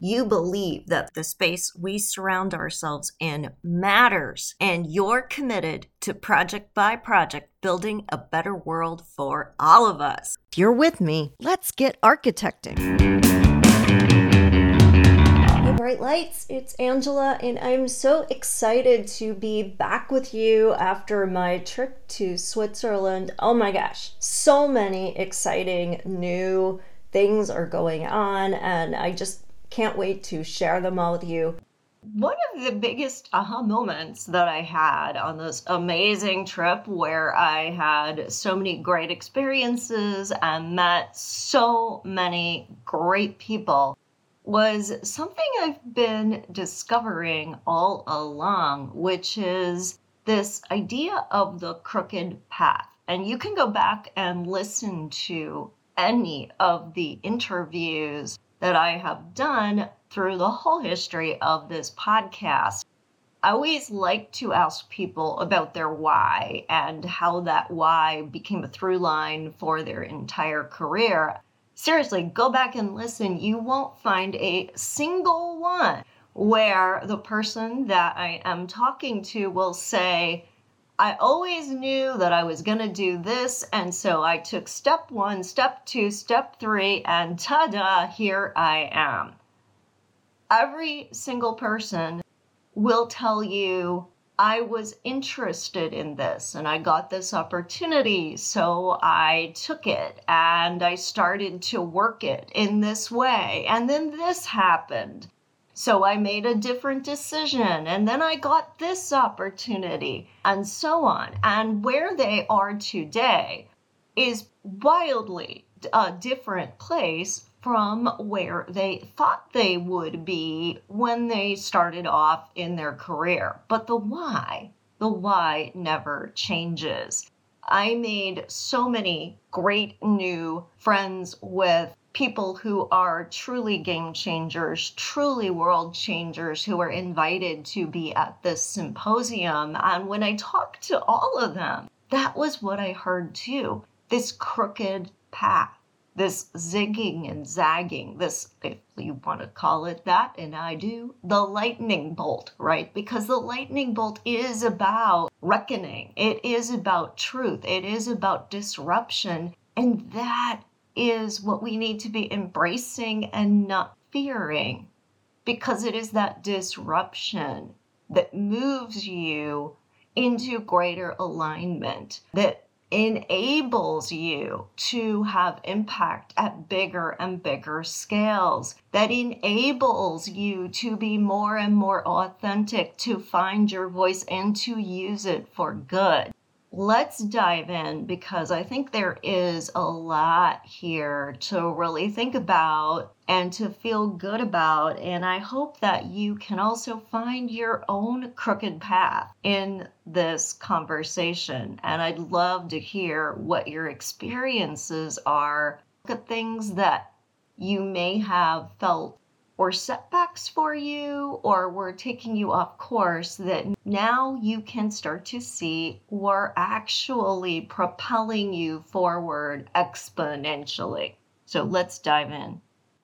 you believe that the space we surround ourselves in matters and you're committed to project by project building a better world for all of us. If you're with me, let's get architecting. Hey, Bright Lights, it's Angela, and I'm so excited to be back with you after my trip to Switzerland. Oh my gosh, so many exciting new things are going on, and I just can't wait to share them all with you. One of the biggest aha moments that I had on this amazing trip where I had so many great experiences and met so many great people was something I've been discovering all along, which is this idea of the crooked path. And you can go back and listen to any of the interviews that I have done through the whole history of this podcast. I always like to ask people about their why and how that why became a through line for their entire career. Seriously, go back and listen. You won't find a single one where the person that I am talking to will say, I always knew that I was going to do this. And so I took step one, step two, step three, and ta da, here I am. Every single person will tell you, I was interested in this and I got this opportunity. So I took it and I started to work it in this way. And then this happened. So I made a different decision and then I got this opportunity and so on. And where they are today is wildly a different place from where they thought they would be when they started off in their career. But the why, the why never changes. I made so many great new friends with people who are truly game changers, truly world changers, who are invited to be at this symposium. And when I talked to all of them, that was what I heard too this crooked path, this zigging and zagging, this, if you want to call it that, and I do, the lightning bolt, right? Because the lightning bolt is about reckoning, it is about truth, it is about disruption. And that is what we need to be embracing and not fearing because it is that disruption that moves you into greater alignment, that enables you to have impact at bigger and bigger scales, that enables you to be more and more authentic, to find your voice and to use it for good let's dive in because I think there is a lot here to really think about and to feel good about. And I hope that you can also find your own crooked path in this conversation. And I'd love to hear what your experiences are. Look at things that you may have felt or setbacks for you or were taking you off course that now you can start to see were actually propelling you forward exponentially. So let's dive in.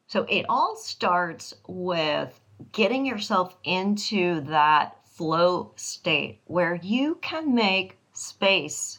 So it all starts with getting yourself into that flow state where you can make space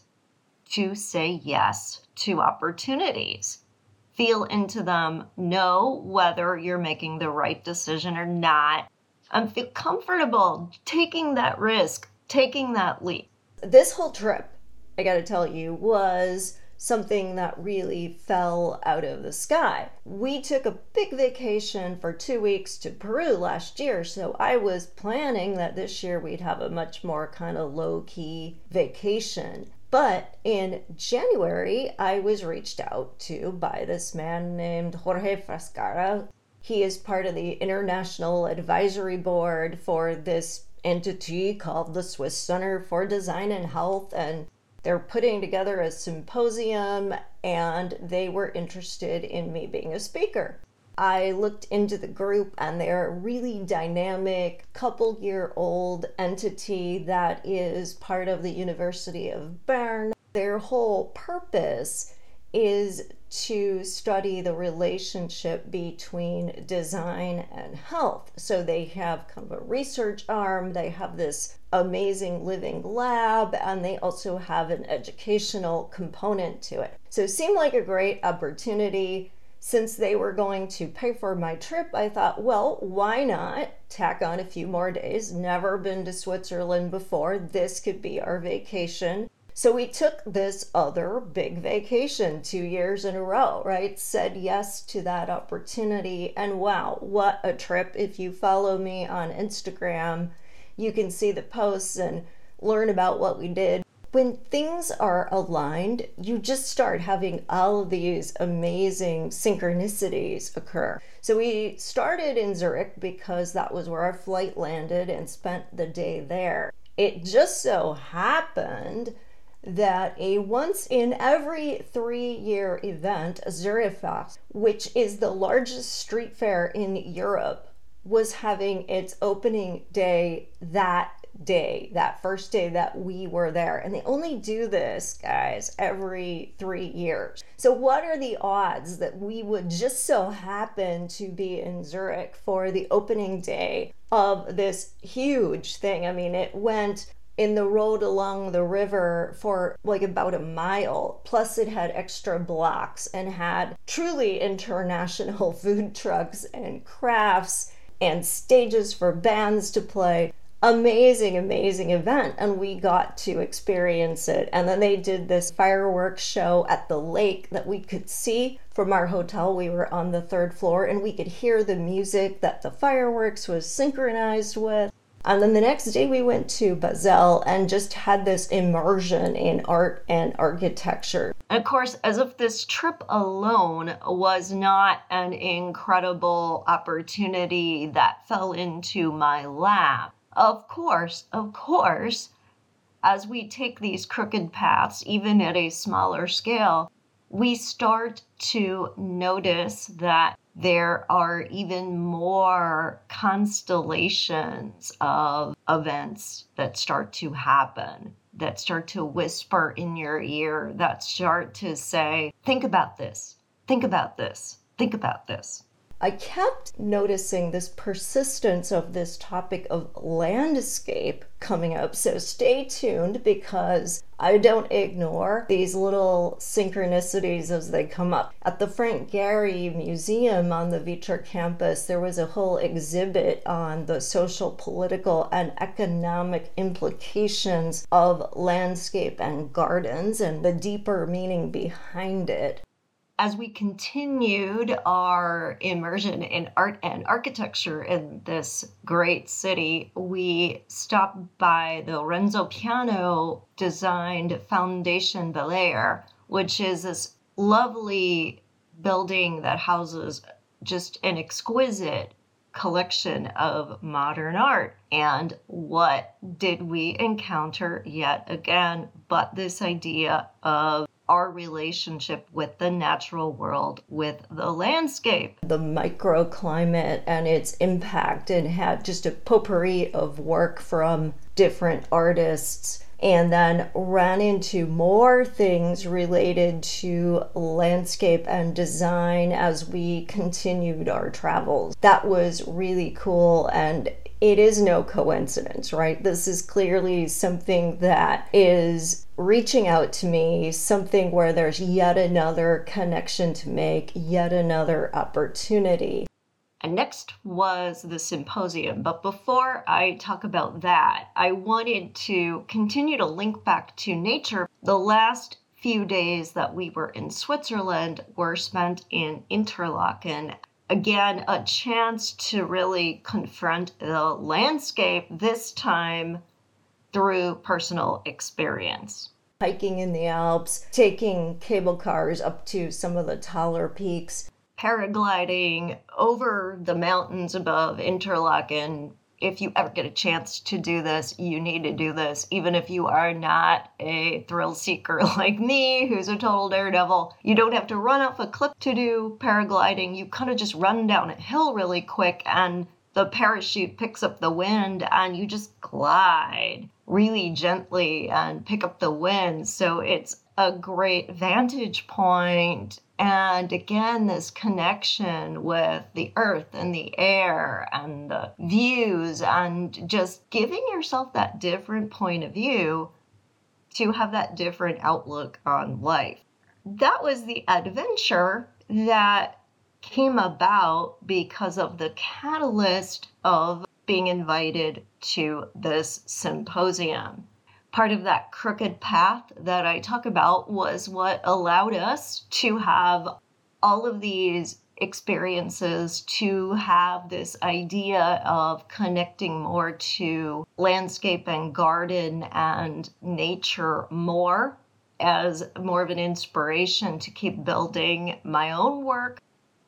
to say yes to opportunities feel into them, know whether you're making the right decision or not, and feel comfortable taking that risk, taking that leap. This whole trip, I gotta tell you, was something that really fell out of the sky. We took a big vacation for two weeks to Peru last year, so I was planning that this year we'd have a much more kind of low key vacation. But in January, I was reached out to by this man named Jorge Frascara. He is part of the International Advisory Board for this entity called the Swiss Center for Design and Health. And They're putting together a symposium and they were interested in me being a speaker. I looked into the group and they're a really dynamic, couple year old entity that is part of the University of Bern. Their whole purpose is to study the relationship between design and health. So they have kind of a research arm, they have this amazing living lab, and they also have an educational component to it. So it seemed like a great opportunity. Since they were going to pay for my trip, I thought, well, why not tack on a few more days? Never been to Switzerland before. This could be our vacation. So we took this other big vacation two years in a row, right? Said yes to that opportunity. And wow, what a trip. If you follow me on Instagram, you can see the posts and learn about what we did. When things are aligned, you just start having all of these amazing synchronicities occur. So we started in Zurich because that was where our flight landed and spent the day there. It just so happened that a once in every three year event, Zurichfest, which is the largest street fair in Europe, was having its opening day that day, that first day that we were there. And they only do this, guys, every three years. So, what are the odds that we would just so happen to be in Zurich for the opening day of this huge thing? I mean, it went in the road along the river for like about a mile. Plus, it had extra blocks and had truly international food trucks and crafts and stages for bands to play. Amazing, amazing event, and we got to experience it. And then they did this fireworks show at the lake that we could see from our hotel. We were on the third floor and we could hear the music that the fireworks was synchronized with. And then the next day we went to Basel and just had this immersion in art and architecture. Of course, as if this trip alone was not an incredible opportunity that fell into my lap. Of course, of course, as we take these crooked paths, even at a smaller scale, we start to notice that there are even more constellations of events that start to happen, that start to whisper in your ear, that start to say, think about this, think about this, think about this. I kept noticing this persistence of this topic of landscape coming up. So stay tuned because I don't ignore these little synchronicities as they come up. At the Frank Gehry Museum on the Vitra campus, there was a whole exhibit on the social, political, and economic implications of landscape and gardens and the deeper meaning behind it as we continued our immersion in art and architecture in this great city, we stopped by the Renzo Piano designed Foundation Beyeler, which is this lovely building that houses just an exquisite collection of modern art. And what did we encounter yet again but this idea of our relationship with the natural world, with the landscape. The microclimate and its impact, and had just a potpourri of work from different artists. And then ran into more things related to landscape and design as we continued our travels. That was really cool and it is no coincidence, right? This is clearly something that is reaching out to me, something where there's yet another connection to make, yet another opportunity. And next was the symposium. But before I talk about that, I wanted to continue to link back to nature. The last few days that we were in Switzerland were spent in Interlaken again, a chance to really confront the landscape, this time through personal experience. Hiking in the Alps, taking cable cars up to some of the taller peaks, paragliding over the mountains above Interlaken, if you ever get a chance to do this, you need to do this. Even if you are not a thrill seeker like me, who's a total daredevil, you don't have to run off a cliff to do paragliding. You kind of just run down a hill really quick and the parachute picks up the wind and you just glide really gently and pick up the wind. So it's a great vantage point and again, this connection with the earth and the air and the views, and just giving yourself that different point of view to have that different outlook on life. That was the adventure that came about because of the catalyst of being invited to this symposium part of that crooked path that I talk about was what allowed us to have all of these experiences to have this idea of connecting more to landscape and garden and nature more as more of an inspiration to keep building my own work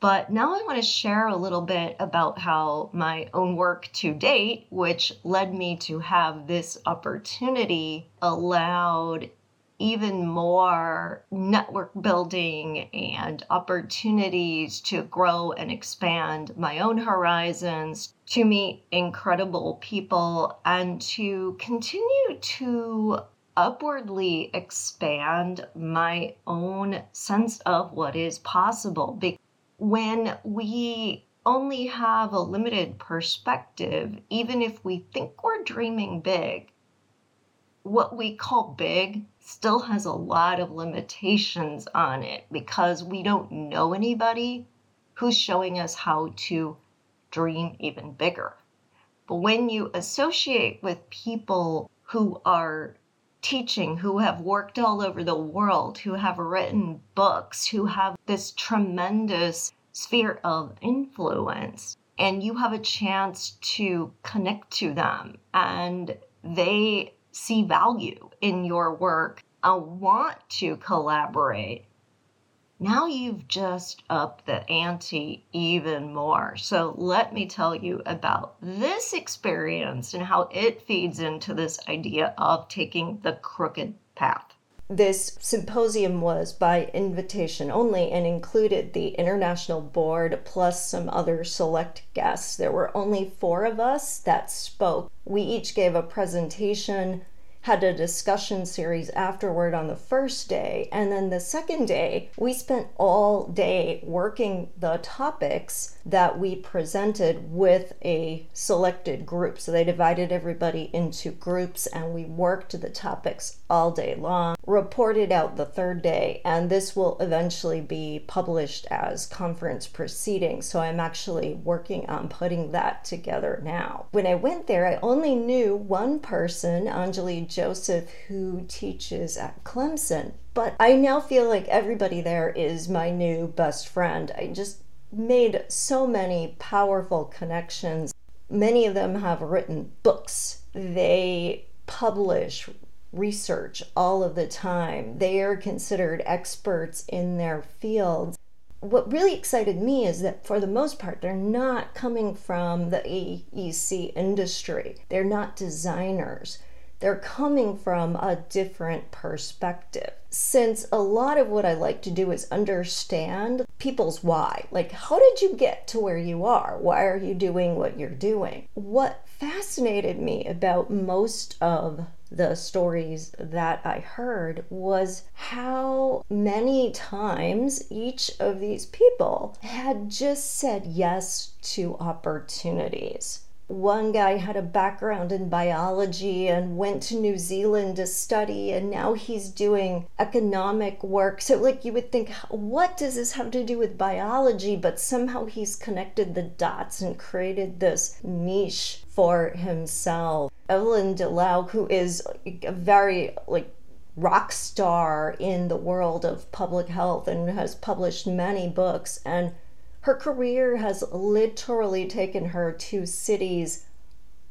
but now I want to share a little bit about how my own work to date, which led me to have this opportunity, allowed even more network building and opportunities to grow and expand my own horizons, to meet incredible people, and to continue to upwardly expand my own sense of what is possible when we only have a limited perspective, even if we think we're dreaming big, what we call big still has a lot of limitations on it because we don't know anybody who's showing us how to dream even bigger. But when you associate with people who are teaching, who have worked all over the world, who have written books, who have this tremendous sphere of influence. And you have a chance to connect to them, and they see value in your work and want to collaborate now you've just upped the ante even more. So let me tell you about this experience and how it feeds into this idea of taking the crooked path. This symposium was by invitation only and included the international board plus some other select guests. There were only four of us that spoke. We each gave a presentation had a discussion series afterward on the first day. And then the second day, we spent all day working the topics that we presented with a selected group. So they divided everybody into groups and we worked the topics all day long, reported out the third day, and this will eventually be published as conference proceedings. So I'm actually working on putting that together now. When I went there, I only knew one person, Anjali Joseph, who teaches at Clemson. But I now feel like everybody there is my new best friend. I just made so many powerful connections. Many of them have written books. They publish research all of the time. They are considered experts in their fields what really excited me is that for the most part, they're not coming from the AEC industry. They're not designers. They're coming from a different perspective. Since a lot of what I like to do is understand people's why. Like, how did you get to where you are? Why are you doing what you're doing? What fascinated me about most of the stories that I heard was how many times each of these people had just said yes to opportunities one guy had a background in biology and went to New Zealand to study, and now he's doing economic work. So, like, you would think, what does this have to do with biology? But somehow he's connected the dots and created this niche for himself. Evelyn de Leeuw, who is a very, like, rock star in the world of public health and has published many books and her career has literally taken her to cities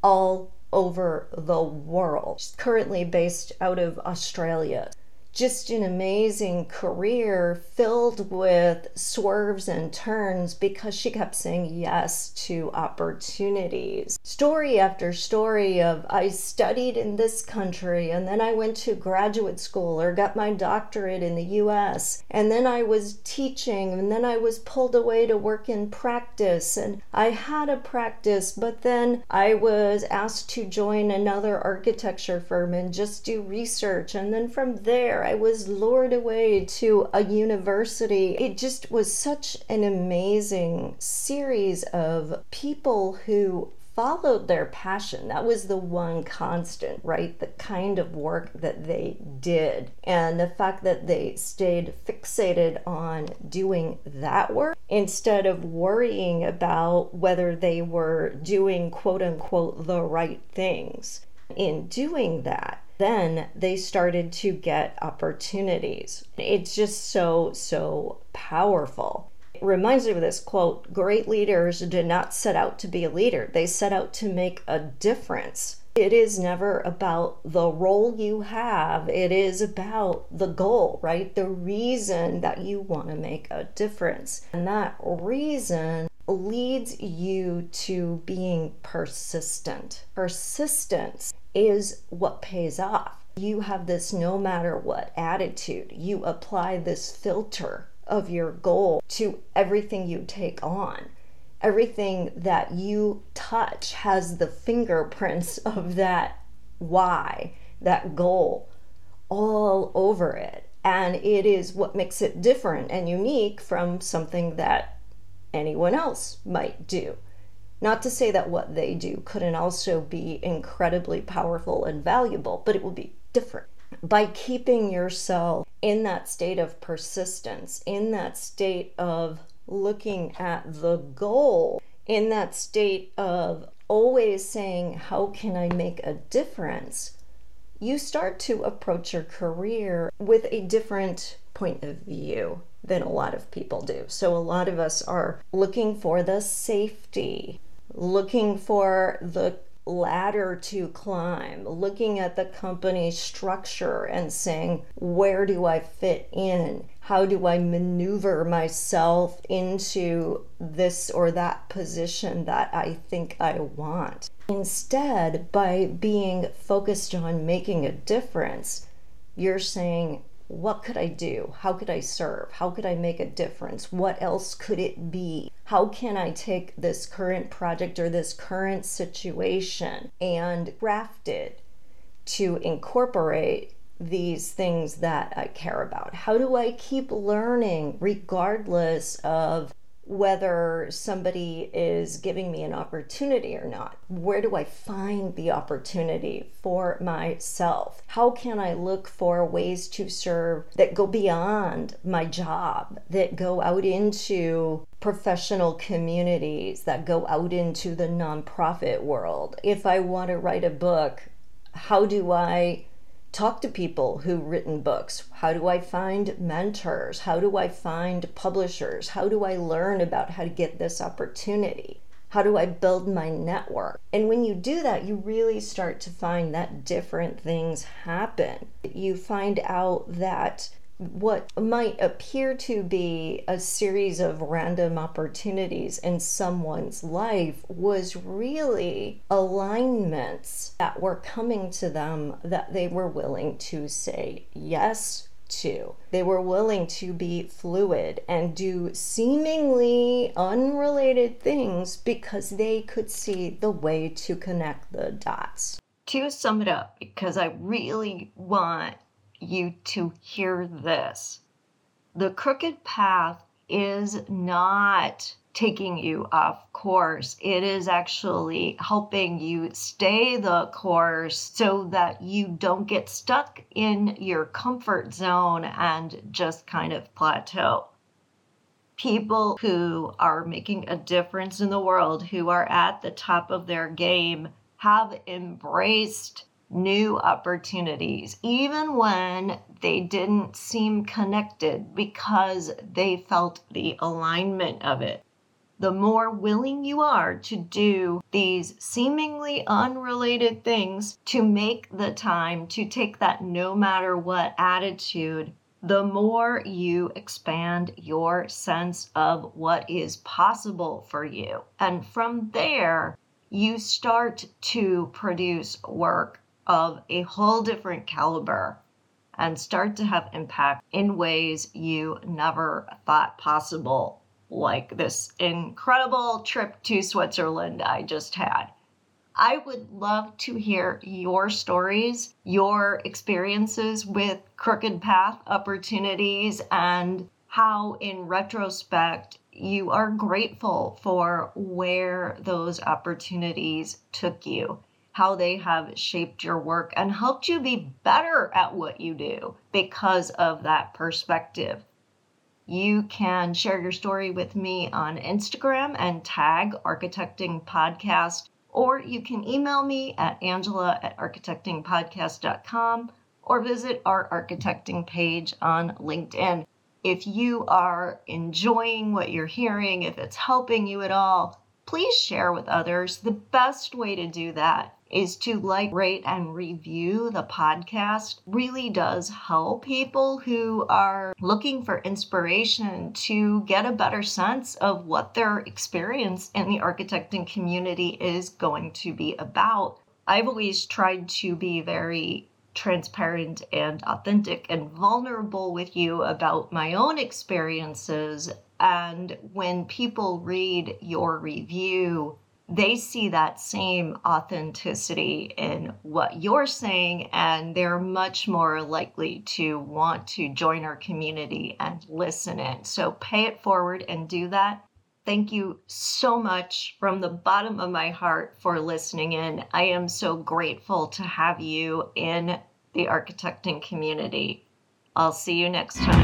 all over the world. She's currently based out of Australia. Just an amazing career filled with swerves and turns because she kept saying yes to opportunities. Story after story of I studied in this country and then I went to graduate school or got my doctorate in the US and then I was teaching and then I was pulled away to work in practice and I had a practice but then I was asked to join another architecture firm and just do research and then from there I was lured away to a university. It just was such an amazing series of people who followed their passion. That was the one constant, right? The kind of work that they did. And the fact that they stayed fixated on doing that work instead of worrying about whether they were doing quote unquote the right things. In doing that, then they started to get opportunities. It's just so, so powerful. It reminds me of this quote Great leaders did not set out to be a leader, they set out to make a difference. It is never about the role you have. It is about the goal, right? The reason that you want to make a difference. And that reason leads you to being persistent. Persistence is what pays off. You have this no matter what attitude. You apply this filter of your goal to everything you take on. Everything that you touch has the fingerprints of that why, that goal, all over it. And it is what makes it different and unique from something that anyone else might do. Not to say that what they do couldn't also be incredibly powerful and valuable, but it will be different. By keeping yourself in that state of persistence, in that state of looking at the goal, in that state of always saying, How can I make a difference? You start to approach your career with a different point of view than a lot of people do. So, a lot of us are looking for the safety, looking for the ladder to climb, looking at the company structure and saying, where do I fit in? How do I maneuver myself into this or that position that I think I want? Instead, by being focused on making a difference, you're saying, what could I do? How could I serve? How could I make a difference? What else could it be? How can I take this current project or this current situation and craft it to incorporate these things that I care about? How do I keep learning regardless of whether somebody is giving me an opportunity or not. Where do I find the opportunity for myself? How can I look for ways to serve that go beyond my job, that go out into professional communities, that go out into the nonprofit world? If I want to write a book, how do I talk to people who've written books. How do I find mentors? How do I find publishers? How do I learn about how to get this opportunity? How do I build my network? And when you do that, you really start to find that different things happen. You find out that what might appear to be a series of random opportunities in someone's life was really alignments that were coming to them that they were willing to say yes to. They were willing to be fluid and do seemingly unrelated things because they could see the way to connect the dots. To sum it up, because I really want you to hear this. The crooked path is not taking you off course. It is actually helping you stay the course so that you don't get stuck in your comfort zone and just kind of plateau. People who are making a difference in the world, who are at the top of their game, have embraced new opportunities, even when they didn't seem connected because they felt the alignment of it. the more willing you are to do these seemingly unrelated things to make the time to take that no matter what attitude, the more you expand your sense of what is possible for you. And from there, you start to produce work of a whole different caliber and start to have impact in ways you never thought possible like this incredible trip to Switzerland I just had. I would love to hear your stories, your experiences with Crooked Path opportunities, and how, in retrospect, you are grateful for where those opportunities took you, how they have shaped your work and helped you be better at what you do because of that perspective. You can share your story with me on Instagram and tag Architecting Podcast, or you can email me at angela at architectingpodcast.com or visit our architecting page on LinkedIn. If you are enjoying what you're hearing, if it's helping you at all, please share with others. The best way to do that is to like, rate, and review the podcast really does help people who are looking for inspiration to get a better sense of what their experience in the architecting community is going to be about. I've always tried to be very transparent and authentic and vulnerable with you about my own experiences. And when people read your review, they see that same authenticity in what you're saying, and they're much more likely to want to join our community and listen in. So pay it forward and do that. Thank you so much from the bottom of my heart for listening in. I am so grateful to have you in the architecting community. I'll see you next time.